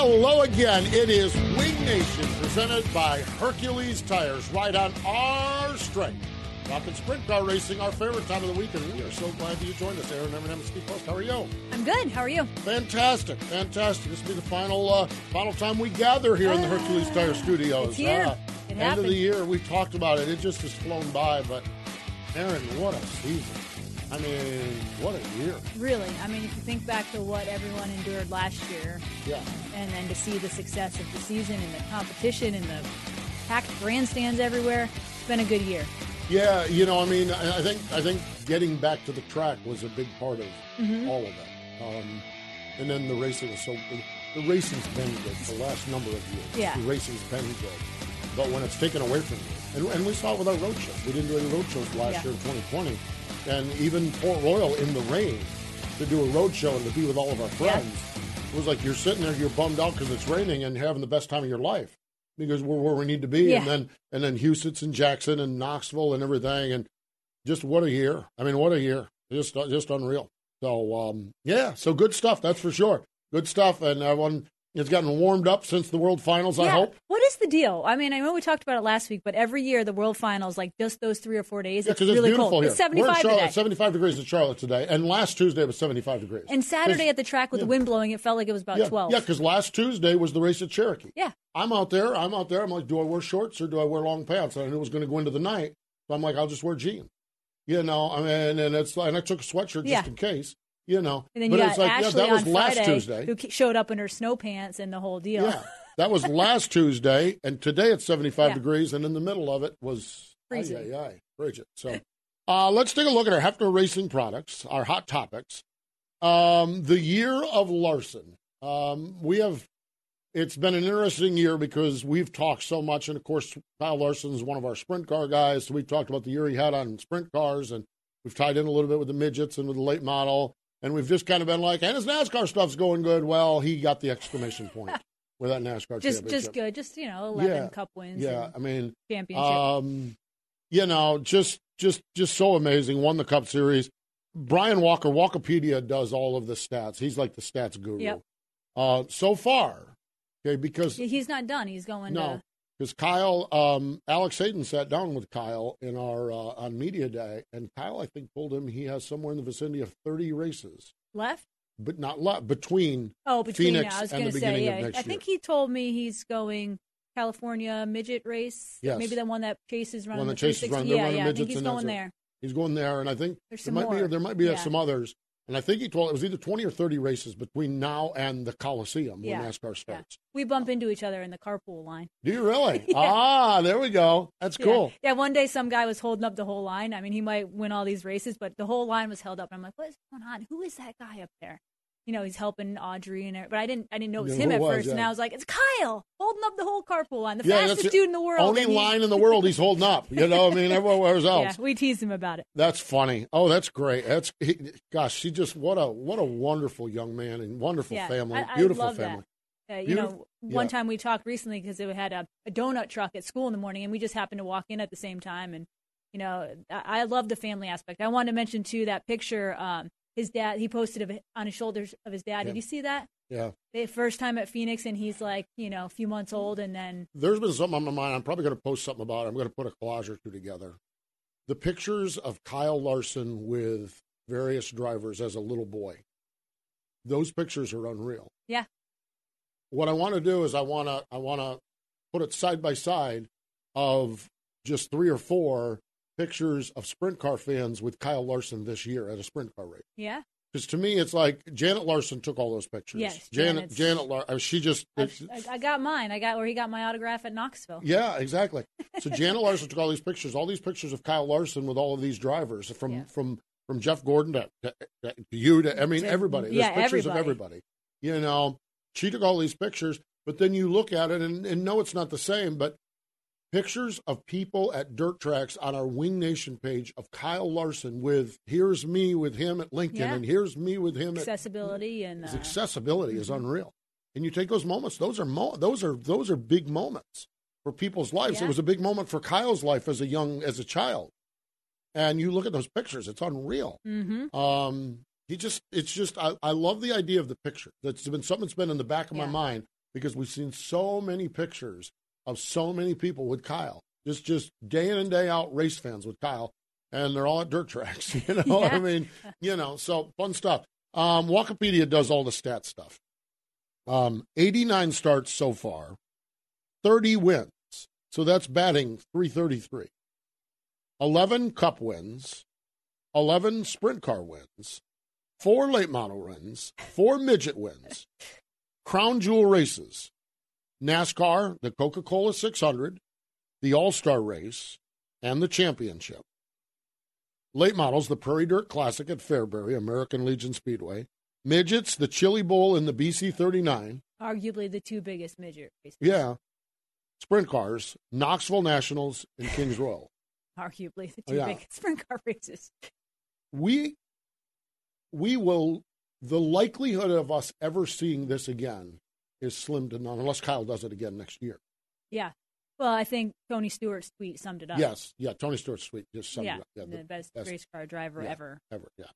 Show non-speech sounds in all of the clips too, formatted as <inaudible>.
Hello again. It is Wing Nation presented by Hercules Tires, right on our strength. Talking sprint car racing, our favorite time of the week, and we are so glad that you joined us. Erin Evernham Steve Post. How are you? I'm good. How are you? Fantastic, fantastic. This will be the final uh, final time we gather here in the Hercules Tire Studios. It's here. Uh, It end happened. of the year, we talked about it. It just has flown by, but Aaron, what a season! I mean, what a year! Really. I mean, if you think back to what everyone endured last year, Yeah. and then to see the success of the season and the competition and the packed grandstands everywhere, it's been a good year. Yeah, you know, I mean, I think I think getting back to the track was a big part of Mm-hmm. all of that. Um, and then the racing was so the racing's been good the last number of years. Yeah. the racing's been good, but when it's taken away from you, and, and we saw it with our road shows. We didn't do any road shows last Yeah. year in 2020, and even Port Royal in the rain to do a road show and to be with all of our friends. It was like you're sitting there, you're bummed out because it's raining and having the best time of your life because we're where we need to be. Yeah. And then and then Houston's and Jackson and Knoxville and everything. And just what a year. I mean, what a year. Just just unreal. So um, yeah, so good stuff. That's for sure. Good stuff. And everyone has gotten warmed up since the World Finals. I hope. What is the deal? I mean, I know we talked about it last week, but every year the World Finals, like just those three or four days, Yeah, it's really it's beautiful cold. here. It's We're in 75 Charlotte, today. 75 degrees in Charlotte today, and last Tuesday it was 75 degrees. And Saturday at the track with the wind blowing, it felt like it was about yeah, 12. Yeah, because last Tuesday was the race at Cherokee. Yeah. I'm out there. I'm out there. I'm like, do I wear shorts or do I wear long pants? And I knew it was going to go into the night, so I'm like, I'll just wear jeans. You know, I mean, and it's and I took a sweatshirt Yeah. just in case. You know, And then but you it's got like, Ashley yeah, that was on last Friday, Tuesday. who showed up in her snow pants and the whole deal. Yeah, that was <laughs> last Tuesday, and today it's 75 Yeah. degrees, and in the middle of it was Freezing. Aye, aye, aye, Bridget. So, uh, let's take a look at our Hepfner Racing products, our hot topics. Um, the year of Larson. Um, we have. It's been an interesting year because we've talked so much, and of course, Kyle Larson is one of our sprint car guys. So we talked about the year he had on sprint cars, and we've tied in a little bit with the midgets and with the late model, and we've just kind of been like, and his NASCAR stuff's going good. Well, he got the exclamation point <laughs> with that NASCAR Just, championship. just good. Just, you know, 11 Yeah. cup wins. Yeah, I mean, championship. um, you know, just just just so amazing. Won the Cup Series. Brian Walker, Walkipedia does all of the stats. He's like the stats guru. Yep. Uh, so far, okay, because He's not done. He's going no, to. Because Kyle, um, Alex Hayden sat down with Kyle in our uh, on media day, and Kyle, I think, told him he has somewhere in the vicinity of thirty races, Left? but not left between. Oh, between Phoenix I was and going the to say, beginning of yeah. I think year. he told me he's going California midget race. Yes. Maybe the one that chases running One that chases 360. running- yeah, yeah. I think he's going it. there. He's going there, and I think There's there might be there might be Yeah. some others. And I think he told it was either twenty or thirty races between now and the Coliseum Yeah. when NASCAR Yeah. starts. We bump into each other in the carpool line. Do you really? <laughs> Yeah. Ah, there we go. That's Yeah. cool. Yeah. one day some guy was holding up the whole line. I mean, he might win all these races, but the whole line was held up. And I'm like, what is going on? Who is that guy up there? You know, he's helping Audrey and but I didn't I didn't know it was Yeah, him at was, first. And. I was like, it's Kyle holding up the whole carpool line, the Yeah, fastest dude in the world. Only he- line in the world he's holding up. You know, I mean, everywhere <laughs> Yeah, else. we teased him about it. That's funny. Oh, that's great. That's he, gosh, she just what a what a wonderful young man and wonderful Yeah, family, I- I beautiful love that. family. Uh, you Beautiful- know, one yeah. time we talked recently because we had a, a donut truck at school in the morning, and we just happened to walk in at the same time. And you know, I, I love the family aspect. I wanted to mention too that picture. Um, his dad, he posted it on his shoulders of his dad. Yeah. Did you see that? Yeah. The first time at Phoenix, and he's like, you know, a few months old, and then There's been something on my mind. I'm probably going to post something about it. I'm going to put a collage or two together. The pictures of Kyle Larson with various drivers as a little boy. Those pictures are unreal. yeah, What I want to do is I want to I want to put it side by side of just three or four pictures of sprint car fans with Kyle Larson this year at a sprint car race. yeah. Because to me, it's like Janet Larson took all those pictures. Yes, Janet. Janet's- Janet. Lar- she just. I, I got mine. I got where he got my autograph at Knoxville. Yeah, exactly. <laughs> So Janet Larson took all these pictures, all these pictures of Kyle Larson with all of these drivers, from Yeah. from from Jeff Gordon to, to, to you to I mean To- everybody. There's yeah, pictures of everybody. everybody. You know, she took all these pictures, but then you look at it and, and no, it's not the same. But pictures of people at dirt tracks on our Wing Nation page of Kyle Larson with here's me with him at Lincoln Yeah. and here's me with him at Accessibility and his uh, accessibility is Mm-hmm. unreal. And you take those moments; those are mo- those are those are big moments for people's lives. It was a big moment for Kyle's life as a young as a child. And you look at those pictures; it's unreal. mhm. Um, he just it's just I, I love the idea of the picture. That's been something that's been in the back of my mind because we've seen so many pictures of so many people with Kyle. Just just day in and day out race fans with Kyle, and they're all at dirt tracks. <laughs> You know, I mean, you know, so fun stuff. Um, Walkipedia does all the stat stuff. Um, 89 starts so far, 30 wins. So that's batting 333. 11 cup wins, 11 sprint car wins, four late model wins, four midget wins, crown jewel races, NASCAR, the Coca Cola 600, the All Star race, and the championship. Late models, the Prairie Dirt Classic at Fairbury, American Legion Speedway. Midgets, the Chili Bowl in the BC 39. arguably the two biggest midget races. Yeah. Sprint cars, Knoxville Nationals, and Kings <laughs> Royal. Arguably the Oh, two yeah. biggest <laughs> sprint car races. we we will the likelihood of us ever seeing this again is slim to none unless Kyle does it again next year. Yeah. Well, I think Tony Stewart's tweet summed it up. Yes, yeah, Tony Stewart's tweet just summed Yeah. it up. Yeah, the, best, best race car driver yeah. ever. ever. Yeah.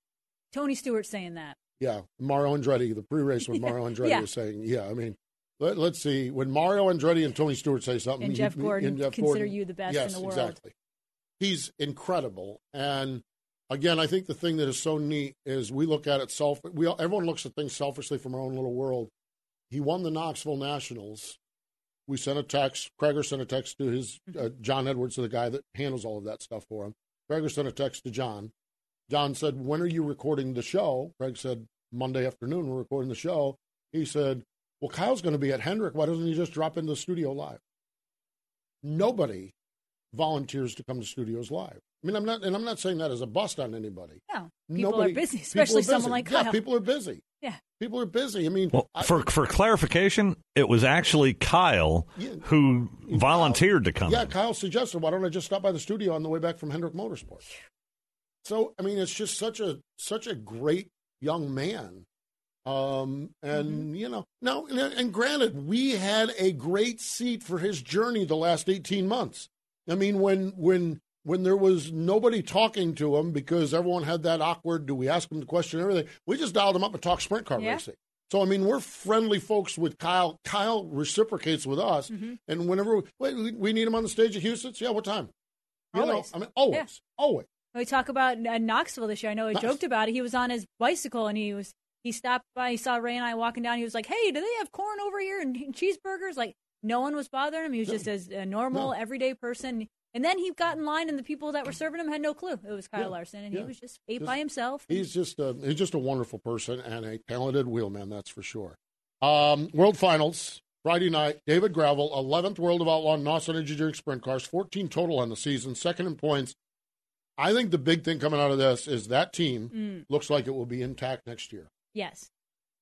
Tony Stewart saying that. Yeah. Mario Andretti, the pre-race when <laughs> Mario Andretti yeah. was saying, yeah, I mean let, us see. When Mario Andretti and Tony Stewart say something, And Jeff Gordon and Jeff consider Gordon- you the best yes, in the world. Exactly. He's incredible. And again, I think the thing that is so neat is we look at it self. We everyone looks at things selfishly from our own little world. He won the Knoxville Nationals. We sent a text. Krager sent a text to his uh, John Edwards, the guy that handles all of that stuff for him. Krager sent a text to John. John said, "When are you recording the show?" Craig said, "Monday afternoon. We're recording the show." He said, "Well, Kyle's going to be at Hendrick. Why doesn't he just drop into the studio live?" Nobody volunteers to come to studios live. I mean, I'm not, and I'm not saying that as a bust on anybody. No. People Nobody, are busy, especially are someone busy. like yeah, Kyle. people are busy. Yeah. People are busy. I mean, Well, I- for for clarification, it was actually Kyle Yeah. who volunteered to come. Yeah, in. Kyle suggested, why don't I just stop by the studio on the way back from Hendrick Motorsports? So, I mean, it's just such a such a great young man. Um, and Mm-hmm. you know, now and, and granted, we had a great seat for his journey the last eighteen months. I mean, when when when there was nobody talking to him because everyone had that awkward, do we ask him the question and everything? We just dialed him up and talked sprint car Yeah. racing. So I mean, we're friendly folks with Kyle. Kyle reciprocates with us, Mm-hmm. and whenever we, we, need him on the stage at Houston's, yeah, what time? You Always. know, I mean, always, Yeah. always. We talk about uh, Knoxville this year. I know I Nice. joked about it. He was on his bicycle and he was he stopped by. He saw Ray and I walking down. He was like, "Hey, do they have corn over here and cheeseburgers?" Like no one was bothering him. He was No. just as a normal, No. everyday person. And then he got in line, and the people that were serving him had no clue it was Kyle Yeah. Larson, and Yeah. he was just ate Just- by himself. He's just a he's just a wonderful person and a talented wheelman, that's for sure. Um, World Finals Friday night. David Gravel, eleventh World of Outlaw Energy Drink Sprint Cars, fourteen total on the season, second in points. I think the big thing coming out of this is that team Mm, looks like it will be intact next year, yes,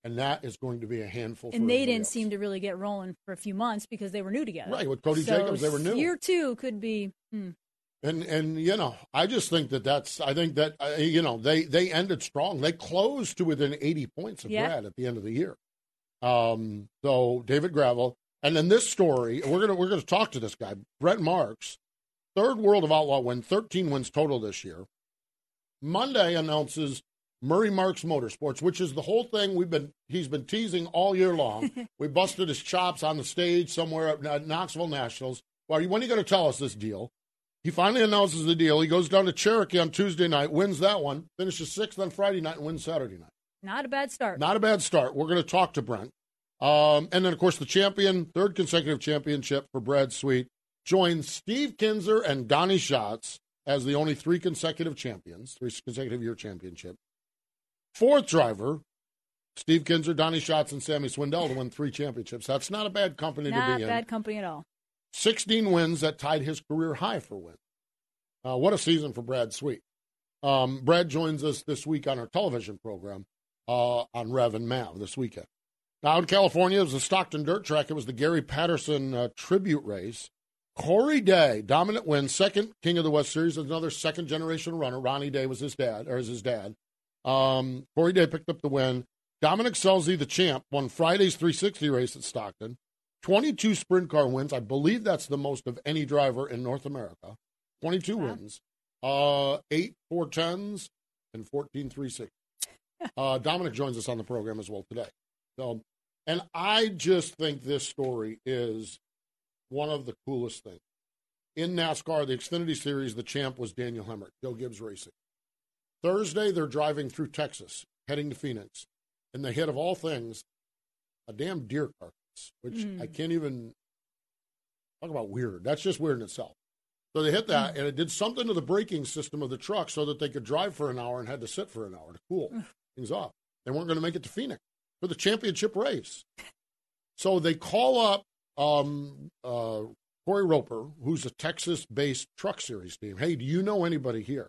and that is going to be a handful. and they didn't else. seem to really get rolling for a few months because they were new together. right with Cody So Jacobs. They were new. Year two could be. hmm. And and you know, I just think that that's. I think that uh, you know they they ended strong. They closed to within eighty points of Yeah. Brad at the end of the year. Um. So David Gravel, and then this story, we're gonna we're gonna talk to this guy, Brent Marks, third World of Outlaw win, thirteen wins total this year. Monday announces Murray Marks Motorsports, which is the whole thing we've been he's been teasing all year long. <laughs> we busted his chops on the stage somewhere at Knoxville Nationals. Well, when are you going to tell us this deal? He finally announces the deal. He goes down to Cherokee on Tuesday night, wins that one, finishes sixth on Friday night, and wins Saturday night. Not a bad start. Not a bad start. We're going to talk to Brent. Um, and then, of course, the champion, third consecutive championship for Brad Sweet, joins Steve Kinser and Donny Schatz as the only three consecutive champions, three consecutive year championship. Fourth driver, Steve Kinser, Donny Schatz, and Sammy Swindell to win three championships. That's not a bad company not to be in. Not a bad company at all. 16 wins that tied his career high for wins. Uh, what a season for Brad Sweet. Um, Brad joins us this week on our television program uh, on Rev and Mav this weekend. Now in California, it was the Stockton Dirt Track. It was the Gary Patterson uh, tribute race. Corey Day, dominant win, second King of the West Series, another second generation runner. Ronnie Day was his dad, or is his dad. Um, Corey Day picked up the win. Dominic Scelzi, the champ, won Friday's 360 race at Stockton. 22 sprint car wins. I believe that's the most of any driver in North America. 22 wow. wins. Uh, eight 410s and 14 360. <laughs> uh, Dominic joins us on the program as well today. So, and I just think this story is one of the coolest things. In NASCAR, the Xfinity Series, the champ was Daniel Hemric, Joe Gibbs Racing. Thursday, they're driving through Texas, heading to Phoenix, and they hit, of all things, a damn deer carcass, which mm. I can't even talk about weird. That's just weird in itself. So they hit that, mm. and it did something to the braking system of the truck so that they could drive for an hour and had to sit for an hour to cool things off. They weren't going to make it to Phoenix for the championship race. So they call up um, uh, Cory Roper, who's a Texas based truck series team. Hey, do you know anybody here?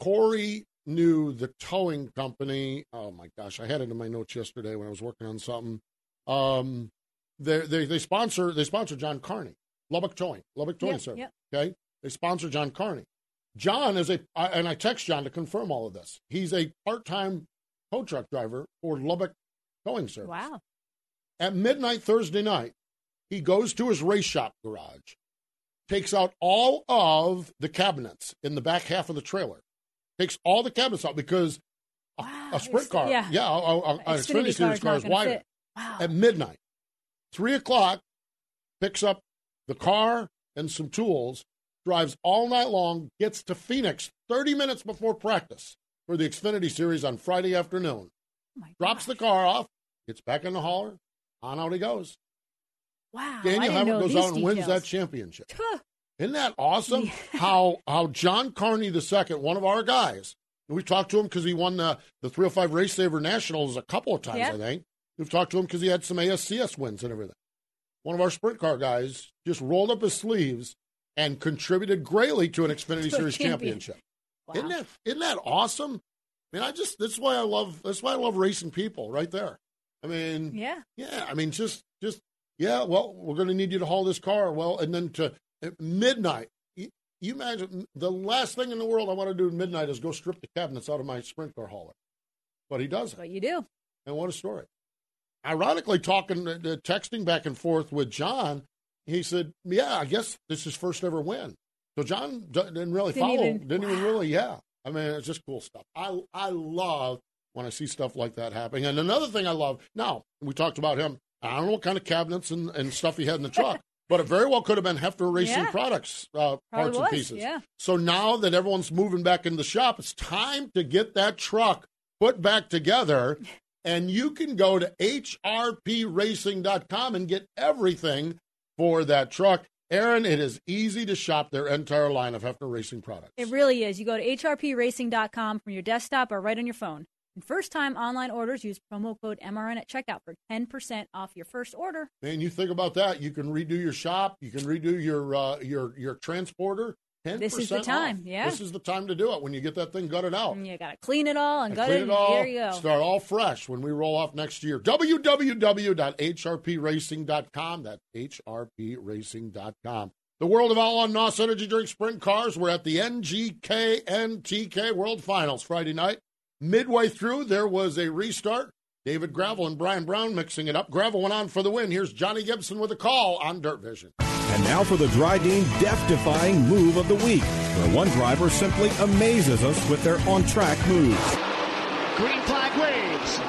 Cory knew the towing company. Oh my gosh, I had it in my notes yesterday when I was working on something. Um, they, they, they sponsor they sponsor John Carney, Lubbock Towing, Lubbock Towing yep, Service. Yep. Okay, they sponsor John Carney. John is a and I text John to confirm all of this. He's a part time tow truck driver for Lubbock Towing Service. Wow. At midnight Thursday night, he goes to his race shop garage, takes out all of the cabinets in the back half of the trailer, takes all the cabinets out because wow. a, a, sprint car, yeah, yeah a, a, a Xfinity Series car is wider. Wow. At midnight, three o'clock, picks up the car and some tools, drives all night long, gets to Phoenix 30 minutes before practice for the Xfinity Series on Friday afternoon. Oh drops the car off, gets back in the hauler, on out he goes. Wow. Daniel Hemric goes out and details. wins that championship. Isn't that awesome? <laughs> Yeah. How how John Carney II, one of our guys, we talked to him because he won the, the 305 Race Saver Nationals a couple of times, yeah. I think. We've talked to him because he had some ASCS wins and everything. One of our sprint car guys just rolled up his sleeves and contributed greatly to an Xfinity Series championship. Wow. Isn't that isn't that awesome? I mean, I just that's why I love that's why I love racing people right there. I mean, yeah, yeah. I mean, just just yeah. Well, we're going to need you to haul this car. Well, and then to midnight. You, you imagine the last thing in the world I want to do at midnight is go strip the cabinets out of my sprint car hauler, but he does it. But you do. And what a story! Ironically, talking, uh, texting back and forth with John, he said, "Yeah, I guess this is first ever win." So John didn't really didn't follow. Even, didn't wow. even really. Yeah, I mean, it's just cool stuff. I I love when I see stuff like that happening. And another thing I love, now, we talked about him. I don't know what kind of cabinets and, and stuff he had in the truck, but it very well could have been Hepfner Racing yeah. Products uh, parts was, and pieces. Yeah. So now that everyone's moving back in the shop, it's time to get that truck put back together. <laughs> And you can go to hrpracing.com and get everything for that truck. Erin, it is easy to shop their entire line of Hepfner Racing products. It really is. You go to hrpracing.com from your desktop or right on your phone. And first time online orders use promo code MRN at checkout for 10% off your first order. Man, you think about that. You can redo your shop, you can redo your uh, your your transporter. 10% this is the time, off. yeah. This is the time to do it when you get that thing gutted out. And you got to clean it all and, and gut it. it all, there you go. Start all fresh when we roll off next year. www.hrpracing.com. That's hrpracing.com. The world of Outlaw NOS Energy Drink Sprint Cars. We're at the NGK NTK World Finals Friday night. Midway through, there was a restart. David Gravel and Brian Brown mixing it up. Gravel went on for the win. Here's Johnny Gibson with a call on Dirt Vision. And now for the Drydene death-defying move of the week, where one driver simply amazes us with their on-track moves. Green flag waves.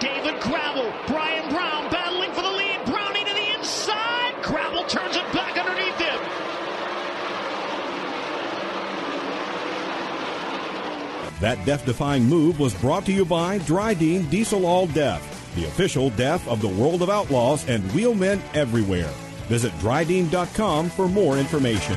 David Gravel, Brian Brown battling for the lead. Browning to the inside. Gravel turns it back underneath him. That death defying move was brought to you by Drydene Diesel All Deaf, the official deaf of the world of outlaws and wheelmen everywhere. Visit drydene.com for more information.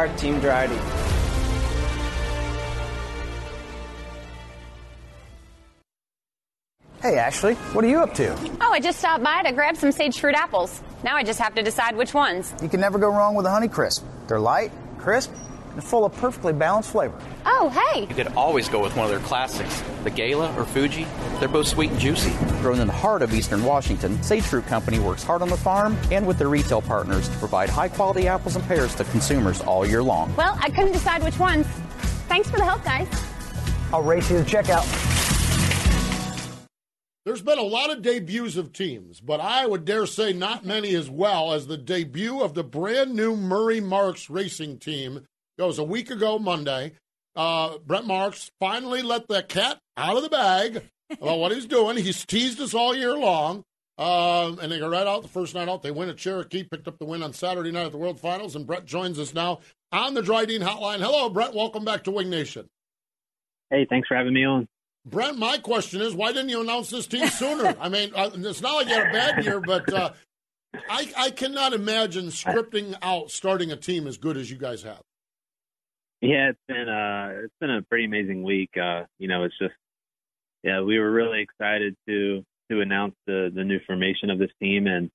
Are Team Drydene. Hey, Ashley, what are you up to? Oh, I just stopped by to grab some sage fruit apples. Now I just have to decide which ones. You can never go wrong with a Honey Crisp. They're light, crisp, and full of perfectly balanced flavor. Oh, hey! You could always go with one of their classics, the Gala or Fuji. They're both sweet and juicy. Grown in the heart of eastern Washington, Sage Fruit Company works hard on the farm and with their retail partners to provide high quality apples and pears to consumers all year long. Well, I couldn't decide which ones. Thanks for the help, guys. I'll race you to checkout. There's been a lot of debuts of teams, but I would dare say not many as well as the debut of the brand new Murray Marks racing team. It was a week ago Monday. Uh, Brent Marks finally let the cat out of the bag about what he's doing. He's teased us all year long. Um, and they go right out the first night out. They win at Cherokee, picked up the win on Saturday night at the World Finals. And Brent joins us now on the Drydene Hotline. Hello, Brent. Welcome back to Wing Nation. Hey, thanks for having me on. Brent, my question is, why didn't you announce this team sooner? <laughs> I mean, uh, it's not like you had a bad year, but uh, I, I cannot imagine scripting out starting a team as good as you guys have. Yeah, it's been uh, it's been a pretty amazing week. Uh, you know, it's just yeah, we were really excited to to announce the the new formation of this team, and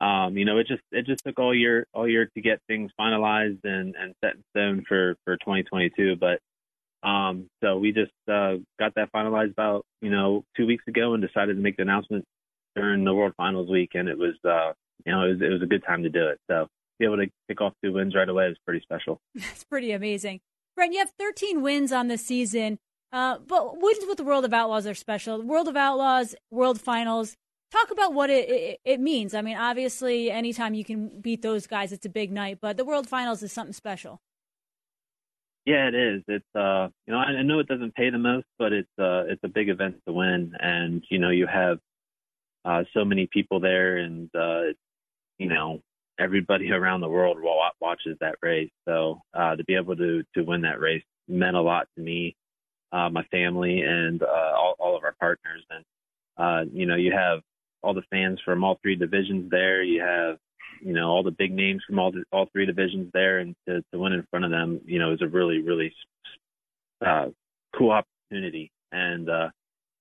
um, you know, it just it just took all year all year to get things finalized and and set in stone for for 2022, but. Um, so we just uh, got that finalized about you know two weeks ago and decided to make the announcement during the World Finals week, and it was uh, you know it was, it was a good time to do it. So be able to kick off two wins right away is pretty special. <laughs> That's pretty amazing. Brent, you have 13 wins on the season, uh, but wins with the World of Outlaws are special. World of Outlaws, World Finals. Talk about what it, it, it means. I mean, obviously, anytime you can beat those guys, it's a big night. But the World Finals is something special. Yeah, it is. It's uh, you know, I know it doesn't pay the most, but it's uh, it's a big event to win, and you know, you have uh, so many people there, and uh, you know, everybody around the world watches that race. So uh, to be able to to win that race meant a lot to me, uh, my family, and uh, all, all of our partners. And uh, you know, you have all the fans from all three divisions there. You have you know all the big names from all the, all three divisions there, and to, to win in front of them, you know, is a really really uh, cool opportunity. And uh,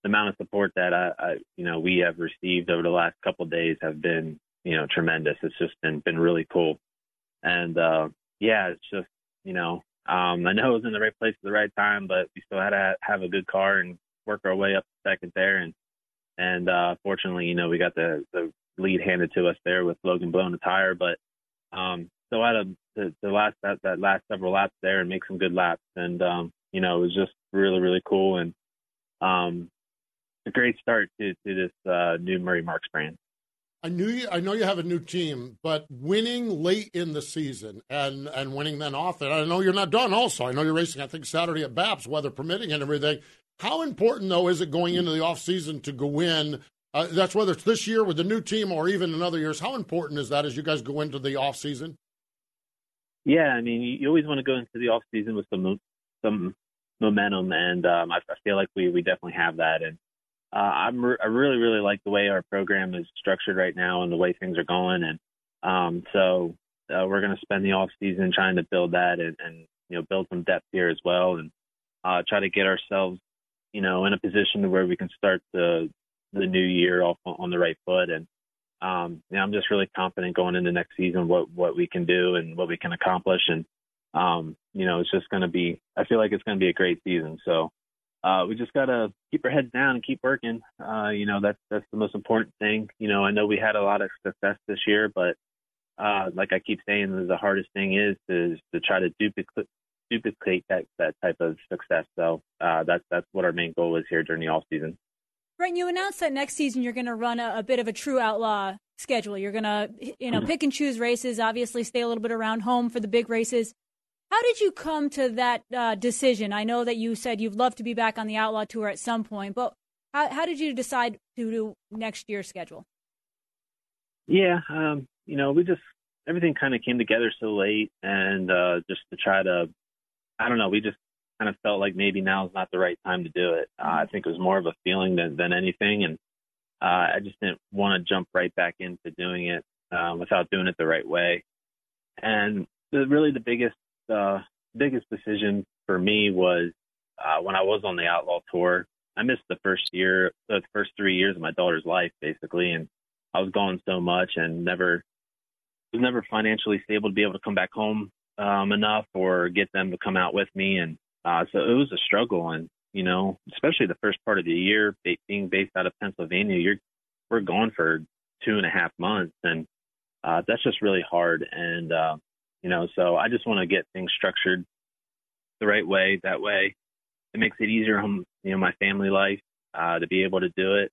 the amount of support that I, I you know we have received over the last couple of days have been you know tremendous. It's just been been really cool. And uh, yeah, it's just you know um, I know it was in the right place at the right time, but we still had to have a good car and work our way up to second there. And and uh, fortunately, you know, we got the the lead handed to us there with Logan blowing the tire, but um, still had a the, the last that, that last several laps there and make some good laps, and um, you know it was just really really cool and um, a great start to to this uh, new Murray Marks brand. I knew you, I know you have a new team, but winning late in the season and and winning then often. I know you're not done. Also, I know you're racing. I think Saturday at BAPS, weather permitting and everything. How important though is it going into the off season to go in uh, that's whether it's this year with the new team or even in other years. How important is that as you guys go into the off season? Yeah, I mean, you always want to go into the off season with some some momentum, and um, I, I feel like we we definitely have that. And uh, I'm re- I really really like the way our program is structured right now and the way things are going. And um, so uh, we're going to spend the off season trying to build that and, and you know build some depth here as well, and uh, try to get ourselves you know in a position where we can start to the new year off on the right foot. And um, you know, I'm just really confident going into next season what what we can do and what we can accomplish. And um, you know, it's just going to be. I feel like it's going to be a great season. So uh, we just gotta keep our heads down and keep working. Uh, you know, that's that's the most important thing. You know, I know we had a lot of success this year, but uh, like I keep saying, the hardest thing is is to try to duplicate duplicate that that type of success. So uh, that's that's what our main goal is here during the off season. Right, you announced that next season you're going to run a, a, bit of a true outlaw schedule. You're going to, you know, pick and choose races. Obviously, stay a little bit around home for the big races. How did you come to that uh, decision? I know that you said you'd love to be back on the Outlaw Tour at some point, but how, how did you decide to do next year's schedule? Yeah, um, you know, we just everything kind of came together so late, and uh, just to try to, I don't know, we just kind of felt like maybe now is not the right time to do it. Uh, I think it was more of a feeling than than anything, and uh, I just didn't want to jump right back into doing it um, without doing it the right way. And the, really, the biggest the biggest decision for me was uh, when I was on the Outlaw Tour. I missed the first year, the first three years of my daughter's life, basically, and I was gone so much and never was never financially stable to be able to come back home um, enough or get them to come out with me, and uh, so it was a struggle. And you know, especially the first part of the year, being based out of Pennsylvania, you're we're gone for two and a half months, and uh, that's just really hard. And uh, you know, so I just want to get things structured the right way. That way, it makes it easier on you know my family life uh, to be able to do it,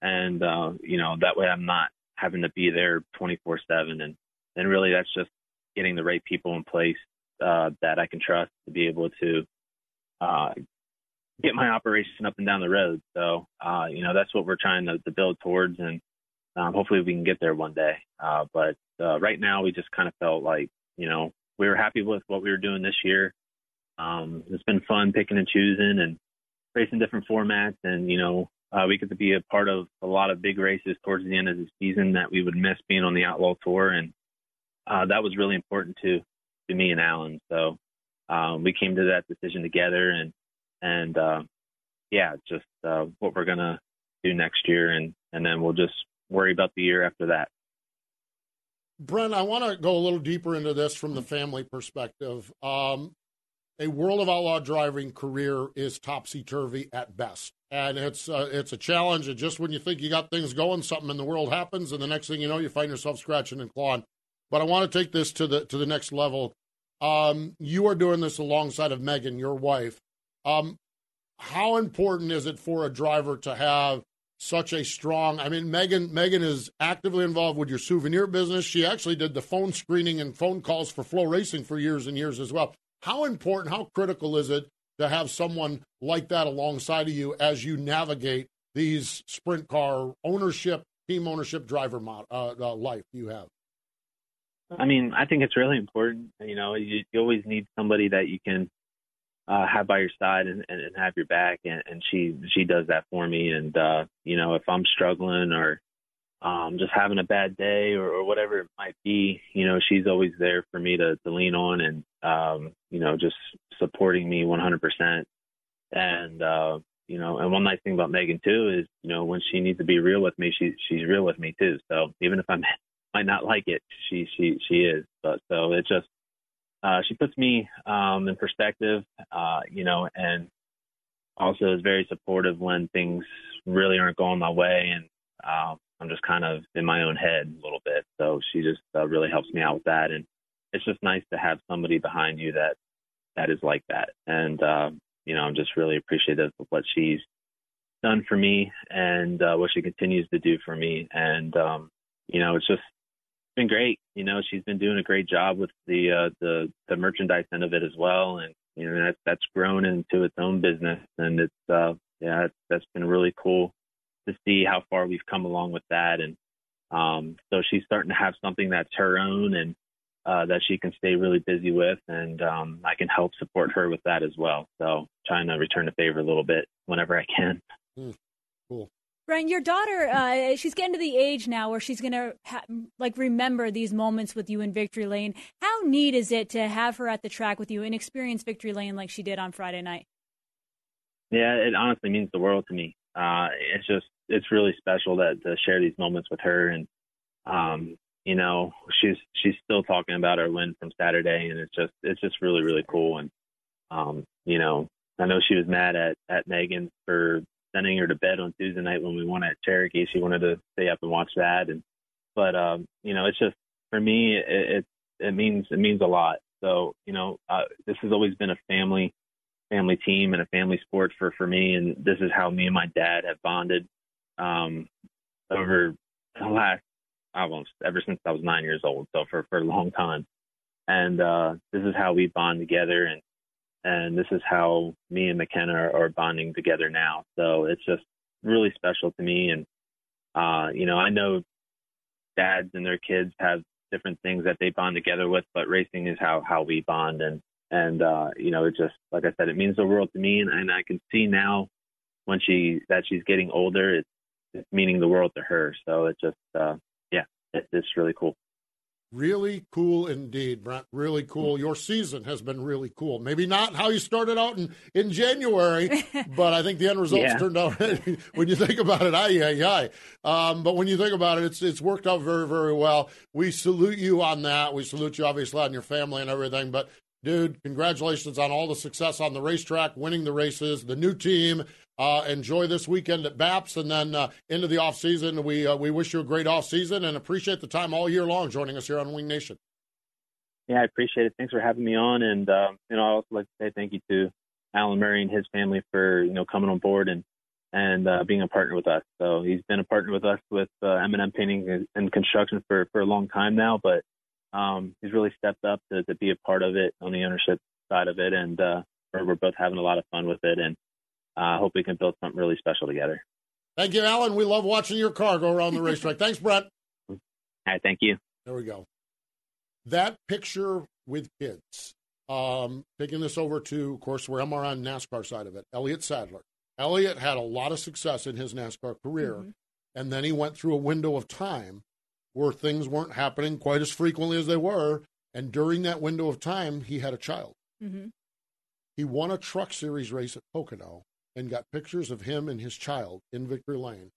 and uh, you know that way I'm not having to be there 24/7. And and really, that's just getting the right people in place uh, that I can trust to be able to uh, get my operation up and down the road. So uh, you know that's what we're trying to, to build towards, and um, hopefully we can get there one day. Uh, but uh, right now, we just kind of felt like you know, we were happy with what we were doing this year. Um, it's been fun picking and choosing and racing different formats. And, you know, uh, we get to be a part of a lot of big races towards the end of the season that we would miss being on the Outlaw Tour. And uh, that was really important to, to me and Alan. So um, we came to that decision together and, and uh, yeah, just uh, what we're going to do next year. And, and then we'll just worry about the year after that. Brent, I want to go a little deeper into this from the family perspective. Um, a World of Outlaw driving career is topsy turvy at best, and it's uh, it's a challenge. And just when you think you got things going, something in the world happens, and the next thing you know, you find yourself scratching and clawing. But I want to take this to the to the next level. Um, you are doing this alongside of Megan, your wife. Um, how important is it for a driver to have such a strong. I mean, Megan Megan is actively involved with your souvenir business. She actually did the phone screening and phone calls for FloRacing for years and years as well. How important, how critical is it to have someone like that alongside of you as you navigate these sprint car ownership, team ownership, driver mod, uh, uh, life you have? I mean, I think it's really important. You know, you, you always need somebody that you can uh, have by your side and, and, and have your back. And, and she she does that for me. And uh, you know, if I'm struggling or um, just having a bad day or, or whatever it might be, you know, she's always there for me to, to lean on and um, you know, just supporting me 100%. And uh, you know, and one nice thing about Megan too is, you know, when she needs to be real with me, she she's real with me too. So even if I <laughs> might not like it, she she she is. But so it just uh, she puts me um, in perspective, uh, you know, and also is very supportive when things really aren't going my way, and uh, I'm just kind of in my own head a little bit. So she just uh, really helps me out with that, and it's just nice to have somebody behind you that that is like that. And uh, you know, I'm just really appreciative of what she's done for me and uh, what she continues to do for me. And um, you know, it's just been great. You know, she's been doing a great job with the uh, the the merchandise end of it as well, and you know that's that's grown into its own business, and it's uh, yeah, it's, that's been really cool to see how far we've come along with that, and um, so she's starting to have something that's her own and uh, that she can stay really busy with, and um, I can help support her with that as well. So trying to return the favor a little bit whenever I can. Mm, cool. Brian, your daughter, uh, she's getting to the age now where she's going to ha- like remember these moments with you in Victory Lane. How neat is it to have her at the track with you and experience Victory Lane like she did on Friday night? Yeah, it honestly means the world to me. Uh, it's just it's really special that to share these moments with her, and um, you know she's she's still talking about her win from Saturday, and it's just it's just really really cool, and um, you know I know she was mad at at Megan for sending her to bed on Tuesday night when we won at Cherokee. She wanted to stay up and watch that, and but um, you know, it's just for me, it, it it means it means a lot. So you know, uh, this has always been a family family team and a family sport for for me, and this is how me and my dad have bonded um, over the last almost ever since I was nine years old. So for for a long time, and uh, this is how we bond together, and and this is how me and McKenna are, are bonding together now. So it's just really special to me, and uh, you know, I know dads and their kids have different things that they bond together with, but racing is how how we bond, and and uh, you know, it just like I said, it means the world to me, and, and I can see now when she that she's getting older, it's, it's meaning the world to her. So it just uh, yeah, it, it's really cool. Really cool indeed, Brent. Really cool. Your season has been really cool. Maybe not how you started out in, in January, <laughs> but I think the end results Yeah. turned out <laughs> when you think about it. Aye, aye, aye. Um, but when you think about it, it's it's worked out very, very well. We salute you on that. We salute you obviously on your family and everything. But dude, congratulations on all the success on the racetrack, winning the races, the new team. Uh, enjoy this weekend at BAPS, and then uh, into the off season. We uh, we wish you a great off season and appreciate the time all year long joining us here on Wing Nation. Yeah, I appreciate it. Thanks for having me on, and um, you know, I also like to say thank you to Alan Murray and his family for you know coming on board and and uh, being a partner with us. So he's been a partner with us with uh, M&M Painting and, and Construction for for a long time now, but um, he's really stepped up to, to be a part of it on the ownership side of it, and uh, we're, we're both having a lot of fun with it, and I uh, hope we can build something really special together. Thank you, Alan. We love watching your car go around the racetrack. Thanks, Brent. All right, thank you. There we go. That picture with kids. Um, taking this over to, of course, where I'm on NASCAR side of it. Elliott Sadler. Elliott had a lot of success in his NASCAR career, Mm-hmm. and then he went through a window of time where things weren't happening quite as frequently as they were. And during that window of time, he had a child. Mm-hmm. He won a truck series race at Pocono and got pictures of him and his child in Victory Lane.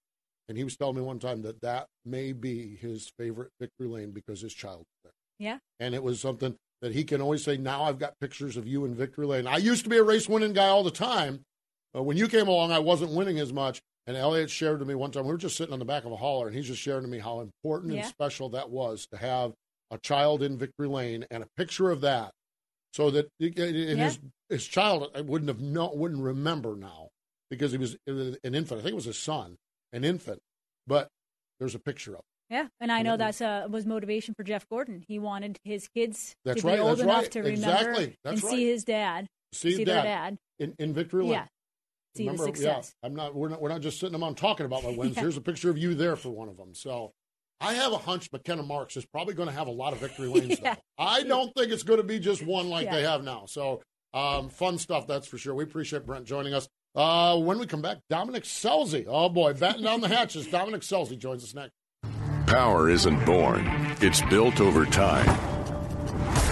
And he was telling me one time that that may be his favorite Victory Lane because his child was there. Yeah. And it was something that he can always say, now I've got pictures of you in Victory Lane. I used to be a race winning guy all the time. But when you came along, I wasn't winning as much. And Elliott shared to me one time, we were just sitting on the back of a hauler, and he's just sharing to me how important Yeah. and special that was to have a child in Victory Lane and a picture of that so that Yeah. his, his child I wouldn't have known, wouldn't remember now because he was an infant. I think it was his son, an infant, but there's a picture of. It. Yeah, and I know that's uh, was motivation for Jeff Gordon. He wanted his kids That's to right, be old that's enough right. to remember Exactly, that's and right. see his dad, See, see dad, their dad. in, in Victory Lane. Yeah, see Remember, the success. Yeah, I'm not. We're not. We're not just sitting on talking about my wins. <laughs> Yeah. Here's a picture of you there for one of them. So, I have a hunch McKenna Marks is probably going to have a lot of victory <laughs> lanes. Yeah. though. I don't think it's going to be just one like Yeah. they have now. So, um, fun stuff that's for sure. We appreciate Brent joining us. Uh, when we come back, Dominic Scelzi. Oh boy, batting down the hatches. Dominic Scelzi joins us next. Power isn't born, it's built over time.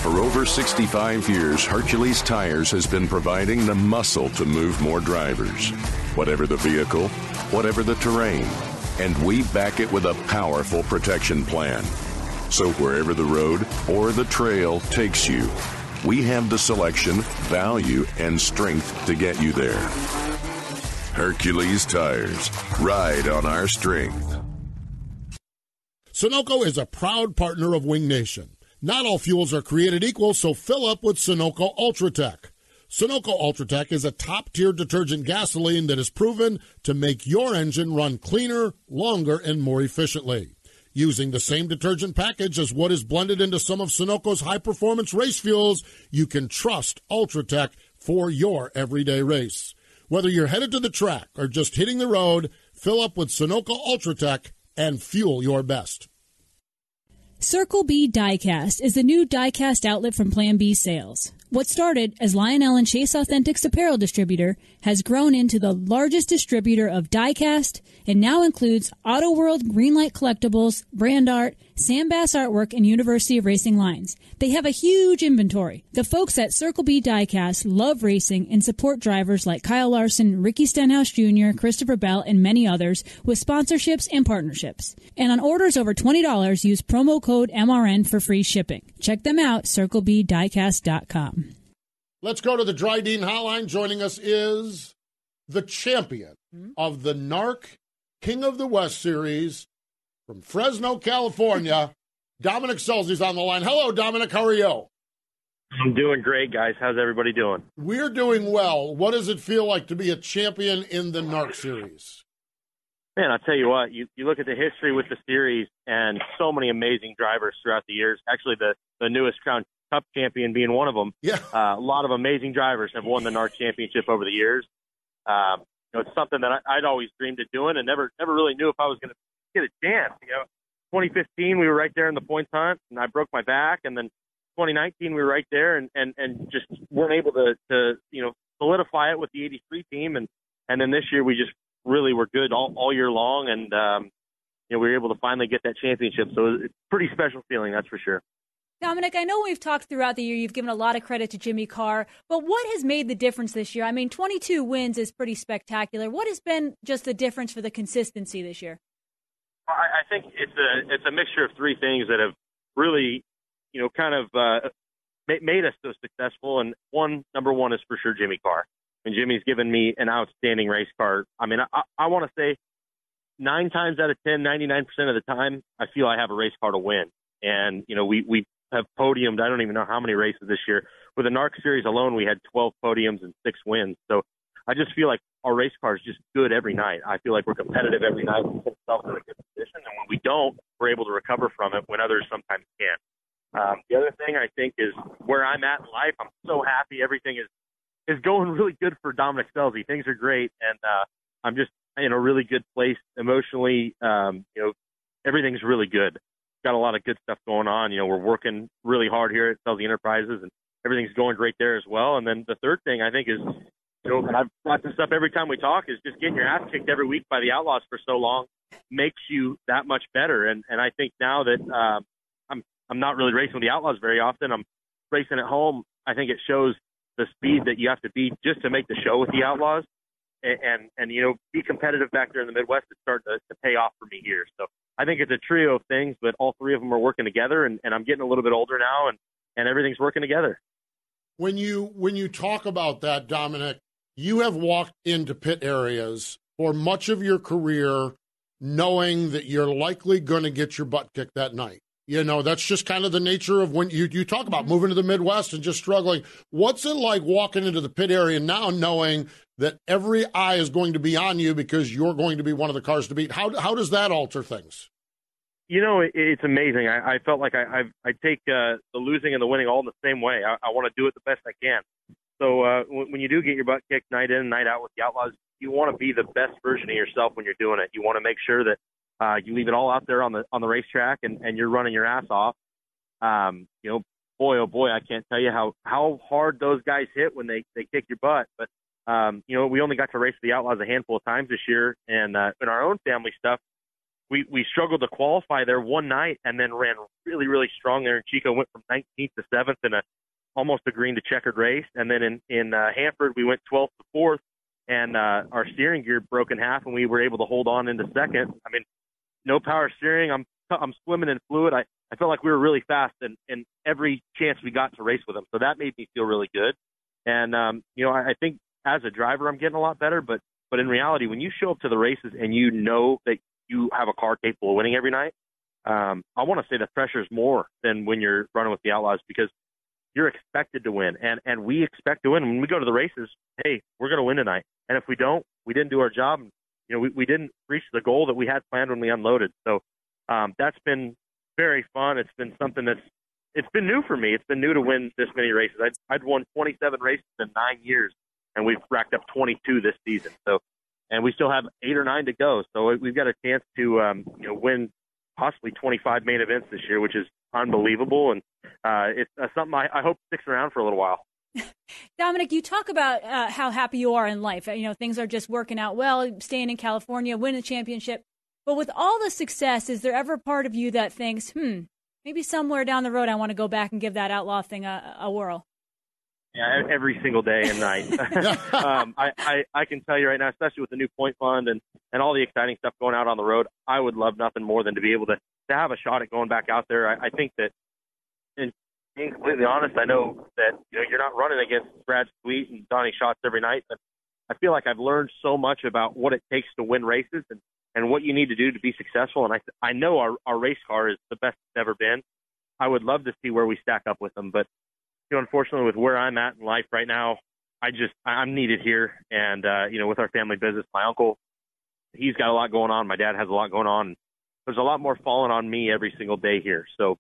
For over 65 years, Hercules Tires has been providing the muscle to move more drivers. Whatever the vehicle, whatever the terrain. And we back it with a powerful protection plan. So wherever the road or the trail takes you, we have the selection, value, and strength to get you there. Hercules Tires. Ride on our strength. Sunoco is a proud partner of Wing Nation. Not all fuels are created equal, so fill up with Sunoco Ultratech. Sunoco Ultratech is a top tier detergent gasoline that is proven to make your engine run cleaner, longer, and more efficiently. Using the same detergent package as what is blended into some of Sunoco's high performance race fuels, you can trust Ultratech for your everyday race. Whether you're headed to the track or just hitting the road, fill up with Sunoco Ultratech and fuel your best. Circle B Diecast is the new diecast outlet from Plan B Sales. What started as Lionel and Chase Authentics apparel distributor has grown into the largest distributor of diecast and now includes Auto World Greenlight Collectibles, Brand Art, Sam Bass Artwork, and University of Racing lines. They have a huge inventory. The folks at Circle B Diecast love racing and support drivers like Kyle Larson, Ricky Stenhouse Jr., Christopher Bell, and many others with sponsorships and partnerships. And on orders over $20, use promo code MRN for free shipping. Check them out, circlebdiecast.com. Let's go to the Drydene Hotline. Joining us is the champion Hmm? of the NARC King of the West series from Fresno, California. Dominic Scelzi's on the line. Hello, Dominic. How are you? I'm doing great, guys. How's everybody doing? We're doing well. What does it feel like to be a champion in the NARC series? Man, I'll tell you what, you, you look at the history with the series and so many amazing drivers throughout the years. Actually, the, the newest Crown Cup champion being one of them. Yeah. Uh, a lot of amazing drivers have won the NARC championship over the years. Um, you know, it's something that I, I'd always dreamed of doing and never never really knew if I was going to get a chance. You know, 2015 we were right there in the points hunt, and I broke my back, and then 2019 we were right there, and and and just weren't able to to you know solidify it with the 83 team, and and then this year we just really were good all all year long, and um, you know we were able to finally get that championship. So it's a pretty special feeling, that's for sure. Dominic, I know we've talked throughout the year. You've given a lot of credit to Jimmy Carr, but what has made the difference this year? I mean, 22 wins is pretty spectacular. What has been just the difference for the consistency this year? I, I think it's a it's a mixture of three things that have really, you know, kind of uh, made us so successful. And one, number one, is for sure Jimmy Carr. And Jimmy's given me an outstanding race car. I mean, I, I want to say nine times out of 10, 99% of the time, I feel I have a race car to win. And, you know, we, we have podiumed, I don't even know how many races this year. With the NARC series alone, we had 12 podiums and six wins. So I just feel like our race car is just good every night. I feel like we're competitive every night. We put ourselves in a good position. And when we don't, we're able to recover from it when others sometimes can't. Um, the other thing I think is where I'm at in life. I'm so happy. Everything is is going <laughs> really good for Dominic Scelzi. Things are great, and uh, I'm just in a really good place emotionally. Um, you know, everything's really good. Got a lot of good stuff going on. You know, we're working really hard here at Scelzi Enterprises, and everything's going great there as well. And then the third thing I think is, you know, and I've brought this up every time we talk, is just getting your ass kicked every week by the Outlaws for so long makes you that much better. And and I think now that uh, I'm I'm not really racing with the Outlaws very often. I'm racing at home. I think it shows the speed that you have to be just to make the show with the Outlaws, and and, and you know be competitive back there in the Midwest is starting to, to pay off for me here. So I think it's a trio of things, but all three of them are working together, and, and I'm getting a little bit older now, and and everything's working together. When you when you talk about that, Dominic, you have walked into pit areas for much of your career knowing that you're likely going to get your butt kicked that night. You know, that's just kind of the nature of when you, you talk about moving to the Midwest and just struggling. What's it like walking into the pit area now knowing that every eye is going to be on you because you're going to be one of the cars to beat? How, how does that alter things? You know, it, it's amazing. I, I felt like I, I, I take uh, the losing and the winning all in the same way. I, I want to do it the best I can. So uh, when, when you do get your butt kicked night in and night out with the Outlaws, you want to be the best version of yourself when you're doing it. You want to make sure that uh, you leave it all out there on the on the racetrack and, and you're running your ass off. Um, you know, boy oh boy, I can't tell you how how hard those guys hit when they they kick your butt. But um, you know, we only got to race the Outlaws a handful of times this year, and uh, in our own family stuff, we we struggled to qualify there one night, and then ran really really strong there. And Chico went from 19th to seventh in a almost a green to checkered race, and then in in uh, Hanford we went 12th to fourth, and uh, our steering gear broke in half, and we were able to hold on into second. I mean, no power steering. I'm I'm swimming in fluid. I I felt like we were really fast, and and every chance we got to race with them, so that made me feel really good. And um, you know, I, I think as a driver, I'm getting a lot better. But but in reality, when you show up to the races and you know that you have a car capable of winning every night, um, I want to say the pressure's more than when you're running with the Outlaws because you're expected to win, and and we expect to win. When we go to the races, hey, we're going to win tonight, and if we don't, we didn't do our job. You know, we, we didn't reach the goal that we had planned when we unloaded. So um, that's been very fun. It's been something that's it's been new for me. It's been new to win this many races. I'd, I'd won 27 races in nine years, and we've racked up 22 this season. So, and we still have eight or nine to go. So we've got a chance to um, you know win possibly 25 main events this year, which is unbelievable, and uh, it's uh, something I, I hope sticks around for a little while. <laughs> Dominic, you talk about uh, how happy you are in life. You know, things are just working out well, staying in California, winning the championship. But with all the success, is there ever a part of you that thinks, hmm, maybe somewhere down the road I want to go back and give that outlaw thing a, a whirl? Yeah, every single day and night. <laughs> <laughs> um, I, I, I can tell you right now, especially with the new point fund and, and all the exciting stuff going out on the road, I would love nothing more than to be able to, to have a shot at going back out there. I, I think that, and being completely honest, I know that you know you're not running against Brad Sweet and Donny Schatz every night, but I feel like I've learned so much about what it takes to win races and and what you need to do to be successful. And I I know our our race car is the best it's ever been. I would love to see where we stack up with them, but you know, unfortunately, with where I'm at in life right now, I just I'm needed here, and uh, you know, with our family business, my uncle, he's got a lot going on. My dad has a lot going on. There's a lot more falling on me every single day here. So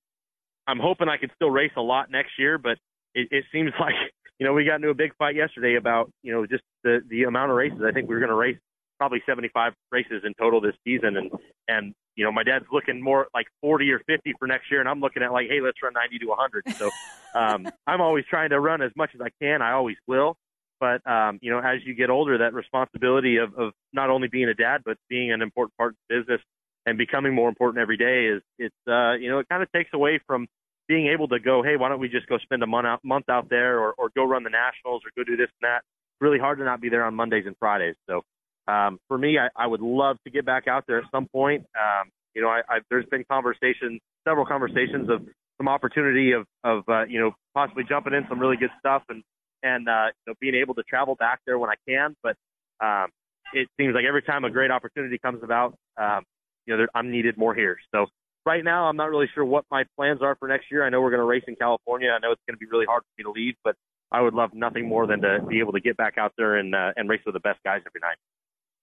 I'm hoping I can still race a lot next year, but it, it seems <laughs> like you know we got into a big fight yesterday about you know just the the amount of races. I think we were going to race probably 75 races in total this season, and and you know my dad's looking more like 40 or 50 for next year, and I'm looking at like hey let's run 90 to 100. So <laughs> um, I'm always trying to run as much as I can. I always will. But um, you know, as you get older, that responsibility of, of not only being a dad, but being an important part of the business and becoming more important every day is it's uh, you know it kind of takes away from being able to go, hey, why don't we just go spend a month out, month out there, or, or go run the nationals, or go do this and that. It's really hard to not be there on Mondays and Fridays. So um, for me, I, I would love to get back out there at some point. Um, you know, I, I, there's been conversations, several conversations of some opportunity of of uh, you know possibly jumping in some really good stuff and and uh, you know being able to travel back there when I can. But um, it seems like every time a great opportunity comes about, um, you know, I'm needed more here. So right now, I'm not really sure what my plans are for next year. I know we're going to race in California. I know it's going to be really hard for me to leave, but I would love nothing more than to be able to get back out there and uh, and race with the best guys every night.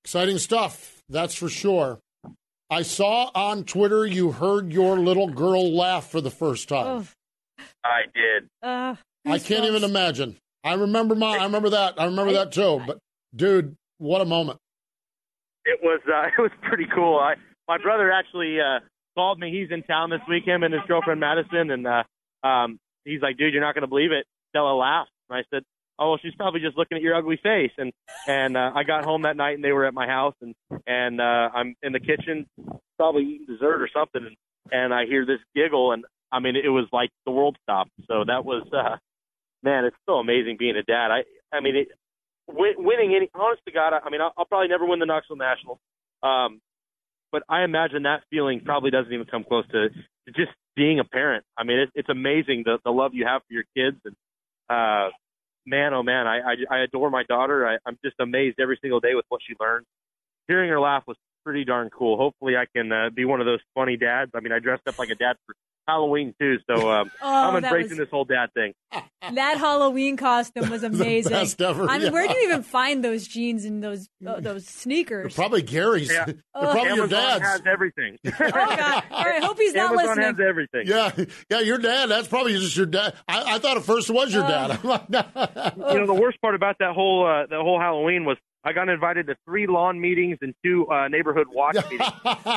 Exciting stuff, that's for sure. I saw on Twitter you heard your little girl laugh for the first time. Oh. I did. Uh, I can't even imagine. I remember my. I remember that. I remember that too. But dude, what a moment! It was. Uh, <laughs> it was pretty cool. I my brother actually uh, called me. He's in town this week. Him and his girlfriend Madison, and uh, um, he's like, "Dude, you're not to believe it." Stella laughed, and I said, "Oh, well, she's probably just looking at your ugly face." And and uh, I got home that night, and they were at my house, and and uh, I'm in the kitchen, probably eating dessert or something, and and I hear this giggle, and I mean, it was like the world stopped. So that was, uh, man, it's so amazing being a dad. I I mean, it, win, winning any, honest to God, I, I mean, I'll, I'll probably never win the Knoxville National. Um, but I imagine that feeling probably doesn't even come close to, to just being a parent. I mean, it, it's amazing the the love you have for your kids, and uh, man, oh man, I I, I adore my daughter. I, I'm just amazed every single day with what she learns. Hearing her laugh was pretty darn cool. Hopefully, I can uh, be one of those funny dads. I mean, I dressed up like a dad for Halloween too, so um, <laughs> Oh, I'm that embracing was- this whole dad thing. <laughs> That Halloween costume was <laughs> amazing. best ever, I mean, where do you even find those jeans and those uh, those sneakers? Probably Gary's. Yeah. They're probably your Amazon dad's. has everything. oh God! All right, hope he's not Amazon listening. has everything. Yeah, yeah, your dad. That's probably just your dad. I, I thought at first it was your dad. I'm like, no. you know the worst part about that whole uh, that whole Halloween was I got invited to three lawn meetings and two uh, neighborhood watch <laughs> meetings.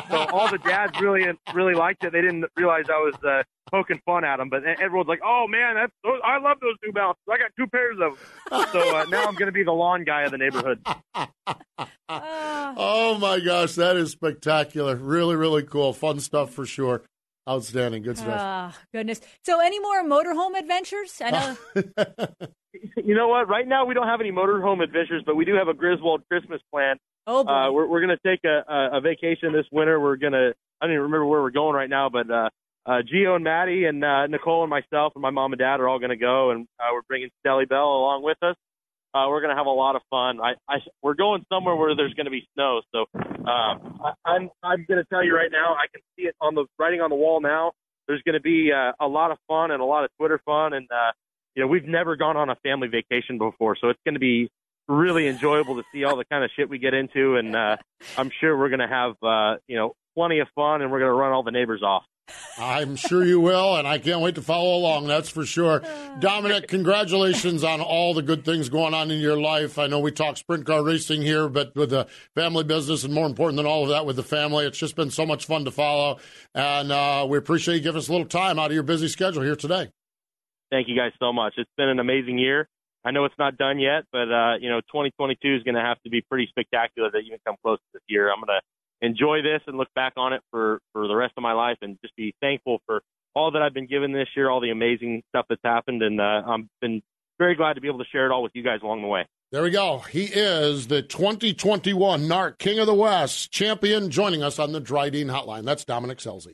So all the dads really really liked it. They didn't realize I was uh, poking fun at them, but everyone's like, "Oh man, that's those, I love those New Balances. I got two pairs of them." So uh, now I'm going to be the lawn guy of the neighborhood. <laughs> oh my gosh, that is spectacular. Really, really cool. Fun stuff for sure. Outstanding. Good stuff. Ah, goodness. So, any more motorhome adventures? I know. <laughs> You know what? Right now we don't have any motorhome adventures, but we do have a Griswold Christmas plan. Oh boy. Uh, we're we're going to take a, a, a vacation this winter. We're going to I don't even remember where we're going right now, but uh, uh, Gio and Maddie and uh, Nicole and myself and my mom and dad are all going to go, and uh, we're bringing Stelly Bell along with us. Uh, we're going to have a lot of fun. I, I we're going somewhere where there's going to be snow, so um, I, I'm I'm going to tell you right now. I can see it on the writing on the wall now. There's going to be uh, a lot of fun and a lot of Twitter fun, and uh, you know we've never gone on a family vacation before, so it's going to be really enjoyable to see all the kind of shit we get into, and uh, I'm sure we're going to have uh, you know plenty of fun, and we're going to run all the neighbors off. I'm sure you will, and I can't wait to follow along. That's for sure. Dominic, congratulations on all the good things going on in your life. I know we talk sprint car racing here, but with the family business, and more important than all of that, with the family, it's just been so much fun to follow. And uh, we appreciate you giving us a little time out of your busy schedule here today. Thank you guys so much. It's been an amazing year. I know it's not done yet, but uh, you know, 2022 is going to have to be pretty spectacular to even come close to this year. I'm going to enjoy this and look back on it for for the rest of my life, and just be thankful for all that I've been given this year, all the amazing stuff that's happened, and uh, I've been very glad to be able to share it all with you guys along the way. There we go. He is the 2021 NARC King of the West champion joining us on the Drydene Hotline. That's Dominic Scelzi.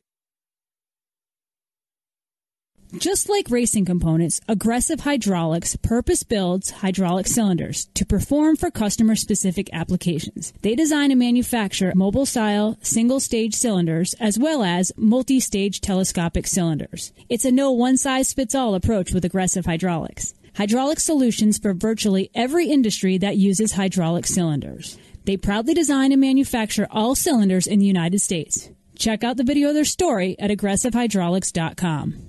Just like racing components, Aggressive Hydraulics purpose builds hydraulic cylinders to perform for customer specific applications. They design and manufacture mobile style single stage cylinders as well as multi stage telescopic cylinders. It's a no one size fits all approach with Aggressive Hydraulics. Hydraulic solutions for virtually every industry that uses hydraulic cylinders. They proudly design and manufacture all cylinders in the United States. Check out the video of their story at aggressivehydraulics.com.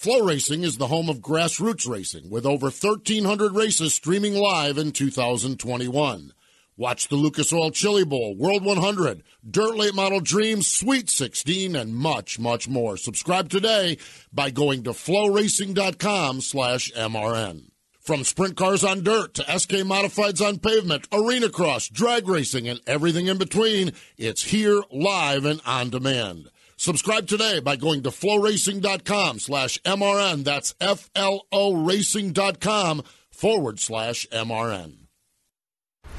FloRacing is the home of grassroots racing with over 1,300 races streaming live in 2021. Watch the Lucas Oil Chili Bowl, World 100, Dirt Late Model Dreams, Sweet 16, and much, much more. Subscribe today by going to floracing.com slash MRN. From sprint cars on dirt to SK modifieds on pavement, arena cross, drag racing, and everything in between, it's here live and on demand. Subscribe today by going to floracing.com slash MRN. That's F-L-O racing.com forward slash MRN.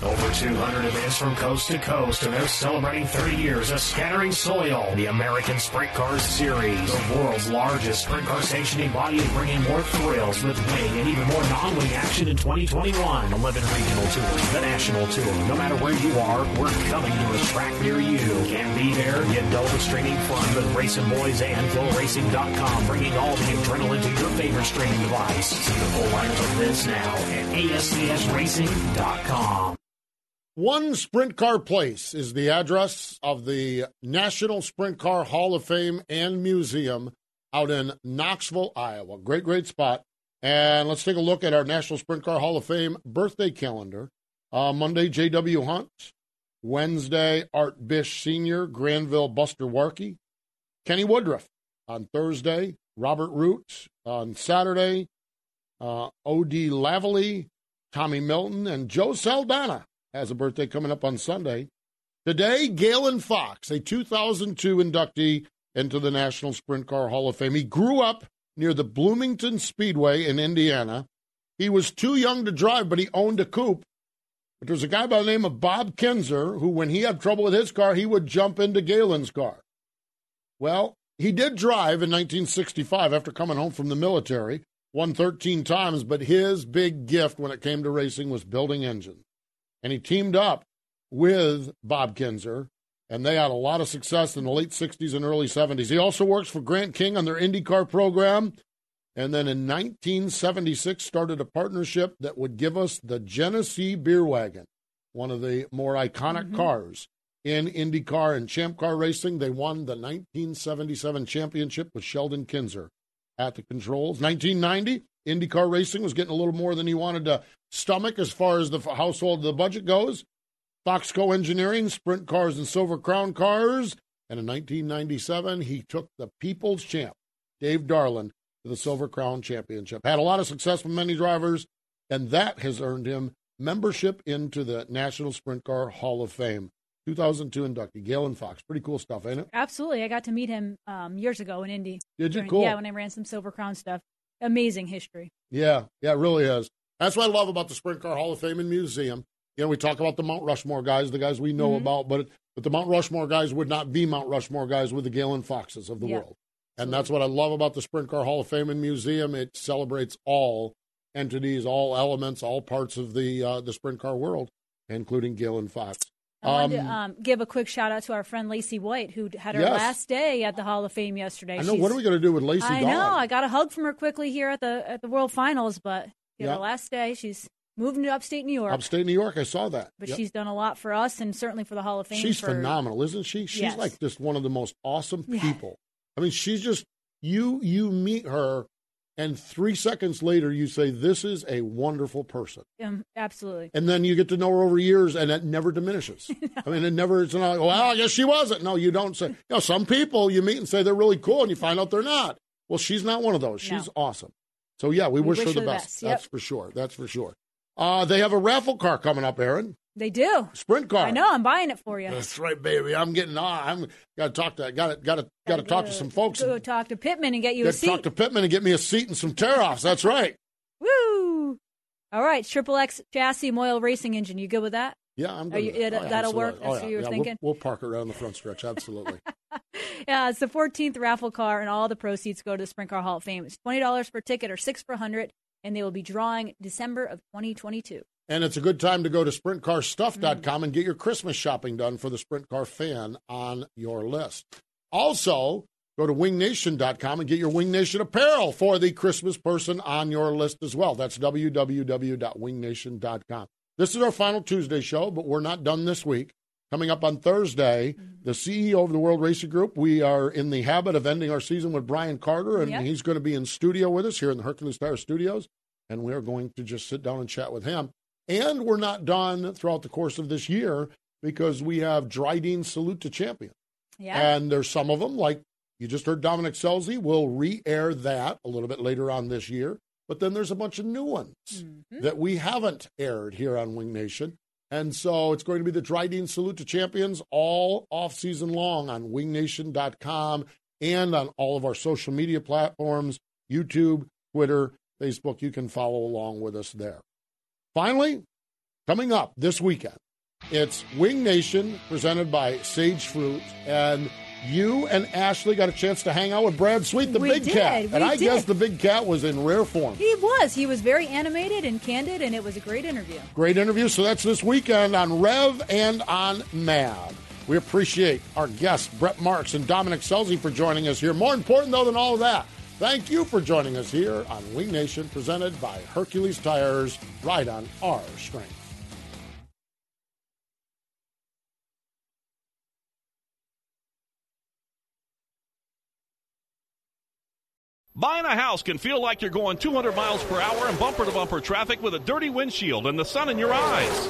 Over 200 events from coast to coast, and they're celebrating 30 years of scattering soil. The American Sprint Cars Series, the world's largest sprint car sanctioning body, is bringing more thrills with wing and even more non-wing action in 2021. 11 regional tours, the national tour. No matter where you are, we're coming to a track near you. Can't be there? Get double streaming fun with Racing Boys and FloRacing.com, bringing all the adrenaline to your favorite streaming device. See the full lineup of this now at ASCSRacing.com. One Sprint Car Place is the address of the National Sprint Car Hall of Fame and Museum out in Knoxville, Iowa. Great, great spot. And let's take a look at our National Sprint Car Hall of Fame birthday calendar. Uh, Monday, J.W. Hunt. Wednesday, Art Bish Sr., Granville Buster Warkey. Kenny Woodruff. On Thursday, Robert Root. On Saturday, uh, O.D. Lavely, Tommy Milton, and Joe Saldana has a birthday coming up on Sunday. Today, Galen Fox, a 2002 inductee into the National Sprint Car Hall of Fame. He grew up near the Bloomington Speedway in Indiana. He was too young to drive, but he owned a coupe. But there's a guy by the name of Bob Kinser who, when he had trouble with his car, he would jump into Galen's car. Well, he did drive in 1965 after coming home from the military, won 13 times, but his big gift when it came to racing was building engines and he teamed up with Bob Kinser, and they had a lot of success in the late 60s and early 70s. He also works for Grant King on their IndyCar program, and then in 1976 started a partnership that would give us the Genesee Beer Wagon, one of the more iconic mm-hmm. cars in IndyCar and Champ Car racing. They won the 1977 championship with Sheldon Kinser at the controls. 1990, IndyCar racing was getting a little more than he wanted to stomach as far as the household the budget goes. Foxco Engineering, Sprint Cars and Silver Crown Cars. And in 1997, he took the People's Champ, Dave Darland, to the Silver Crown Championship. Had a lot of success with many drivers, and that has earned him membership into the National Sprint Car Hall of Fame. 2002 inductee, Galen Fox. Pretty cool stuff, ain't it? Absolutely. I got to meet him um, years ago in Indy. Did you? Cool. Yeah, when I ran some Silver Crown stuff. Amazing history. Yeah, yeah, it really is. That's what I love about the Sprint Car Hall of Fame and Museum. You know, we talk about the Mount Rushmore guys, the guys we know mm-hmm. about, but but the Mount Rushmore guys would not be Mount Rushmore guys with the Galen Foxes of the world. And that's what I love about the Sprint Car Hall of Fame and Museum. It celebrates all entities, all elements, all parts of the uh, the sprint car world, including Galen Fox. I wanted to um, um, give a quick shout out to our friend Lacey White, who had her yes. last day at the Hall of Fame yesterday. I know. She's, what are we going to do with Lacey? I know. I got a hug from her quickly here at the at the World Finals, but yeah, her last day. She's moving to upstate New York. Upstate New York, I saw that. But yep. she's done a lot for us, and certainly for the Hall of Fame. She's for, phenomenal, isn't she? She's yes. like just one of the most awesome people. Yeah. I mean, she's just you. You meet her and three seconds later you say this is a wonderful person. Um, absolutely. And then you get to know her over years and it never diminishes. No. <laughs> i mean it never it's not like well i guess she wasn't. No you don't say you know some people you meet and say they're really cool and you find out they're not. Well she's not one of those. She's no. awesome. So yeah we, we wish, wish, her the best, best. Yep. that's for sure. That's for sure. Uh, they have a raffle car coming up aaron they do sprint car. I know. I'm buying it for you. That's right, baby. I'm getting on. I'm got to talk to. Got to. Got to. Got to talk to some folks. Go talk to Pittman and get you a seat. Talk to Pittman and get me a seat and some tear offs. That's right. <laughs> Woo! All right, triple X chassis Moyle racing engine. You good with that? Yeah, I'm good. You, it, oh, yeah, that'll work. That's oh, what you were yeah, thinking. We'll, we'll, park around the front stretch. Absolutely. <laughs> yeah, it's the 14th raffle car, and all the proceeds go to the Sprint Car Hall of Fame. It's $20 per ticket or 6 for 100 and they will be drawing December of 2022. And it's a good time to go to sprintcarstuff.com mm. and get your Christmas shopping done for the Sprint Car fan on your list. Also, go to wingnation.com and get your Wing Nation apparel for the Christmas person on your list as well. That's www.wingnation.com. This is our final Tuesday show, but we're not done this week. Coming up on Thursday, the CEO of the World Racing Group. We are in the habit of ending our season with Brian Carter, and yep. he's going to be in studio with us here in the Hercules Tire Studios. And we're going to just sit down and chat with him. And we're not done throughout the course of this year because we have Drydene Salute to Champion. Yeah. And there's some of them, like you just heard Dominic Scelzi. We'll re air that a little bit later on this year. But then there's a bunch of new ones mm-hmm. that we haven't aired here on Wing Nation. And so it's going to be the Drydene Salute to Champions all off season long on wingnation.com and on all of our social media platforms YouTube, Twitter, Facebook. You can follow along with us there. Finally, coming up this weekend, it's Wing Nation presented by Sage Fruit. And you and Ashley got a chance to hang out with Brad Sweet, the we big did. cat. We and I did. guess the big cat was in rare form. He was. He was very animated and candid, and it was a great interview. Great interview. So that's this weekend on Rev and on Mad. We appreciate our guests, Brent Marks and Dominic Scelzi, for joining us here. More important, though, than all of that, thank you for joining us here on Wing Nation, presented by Hercules Tires. Ride on our strength. Buying a house can feel like you're going 200 miles per hour in bumper to bumper traffic with a dirty windshield and the sun in your eyes.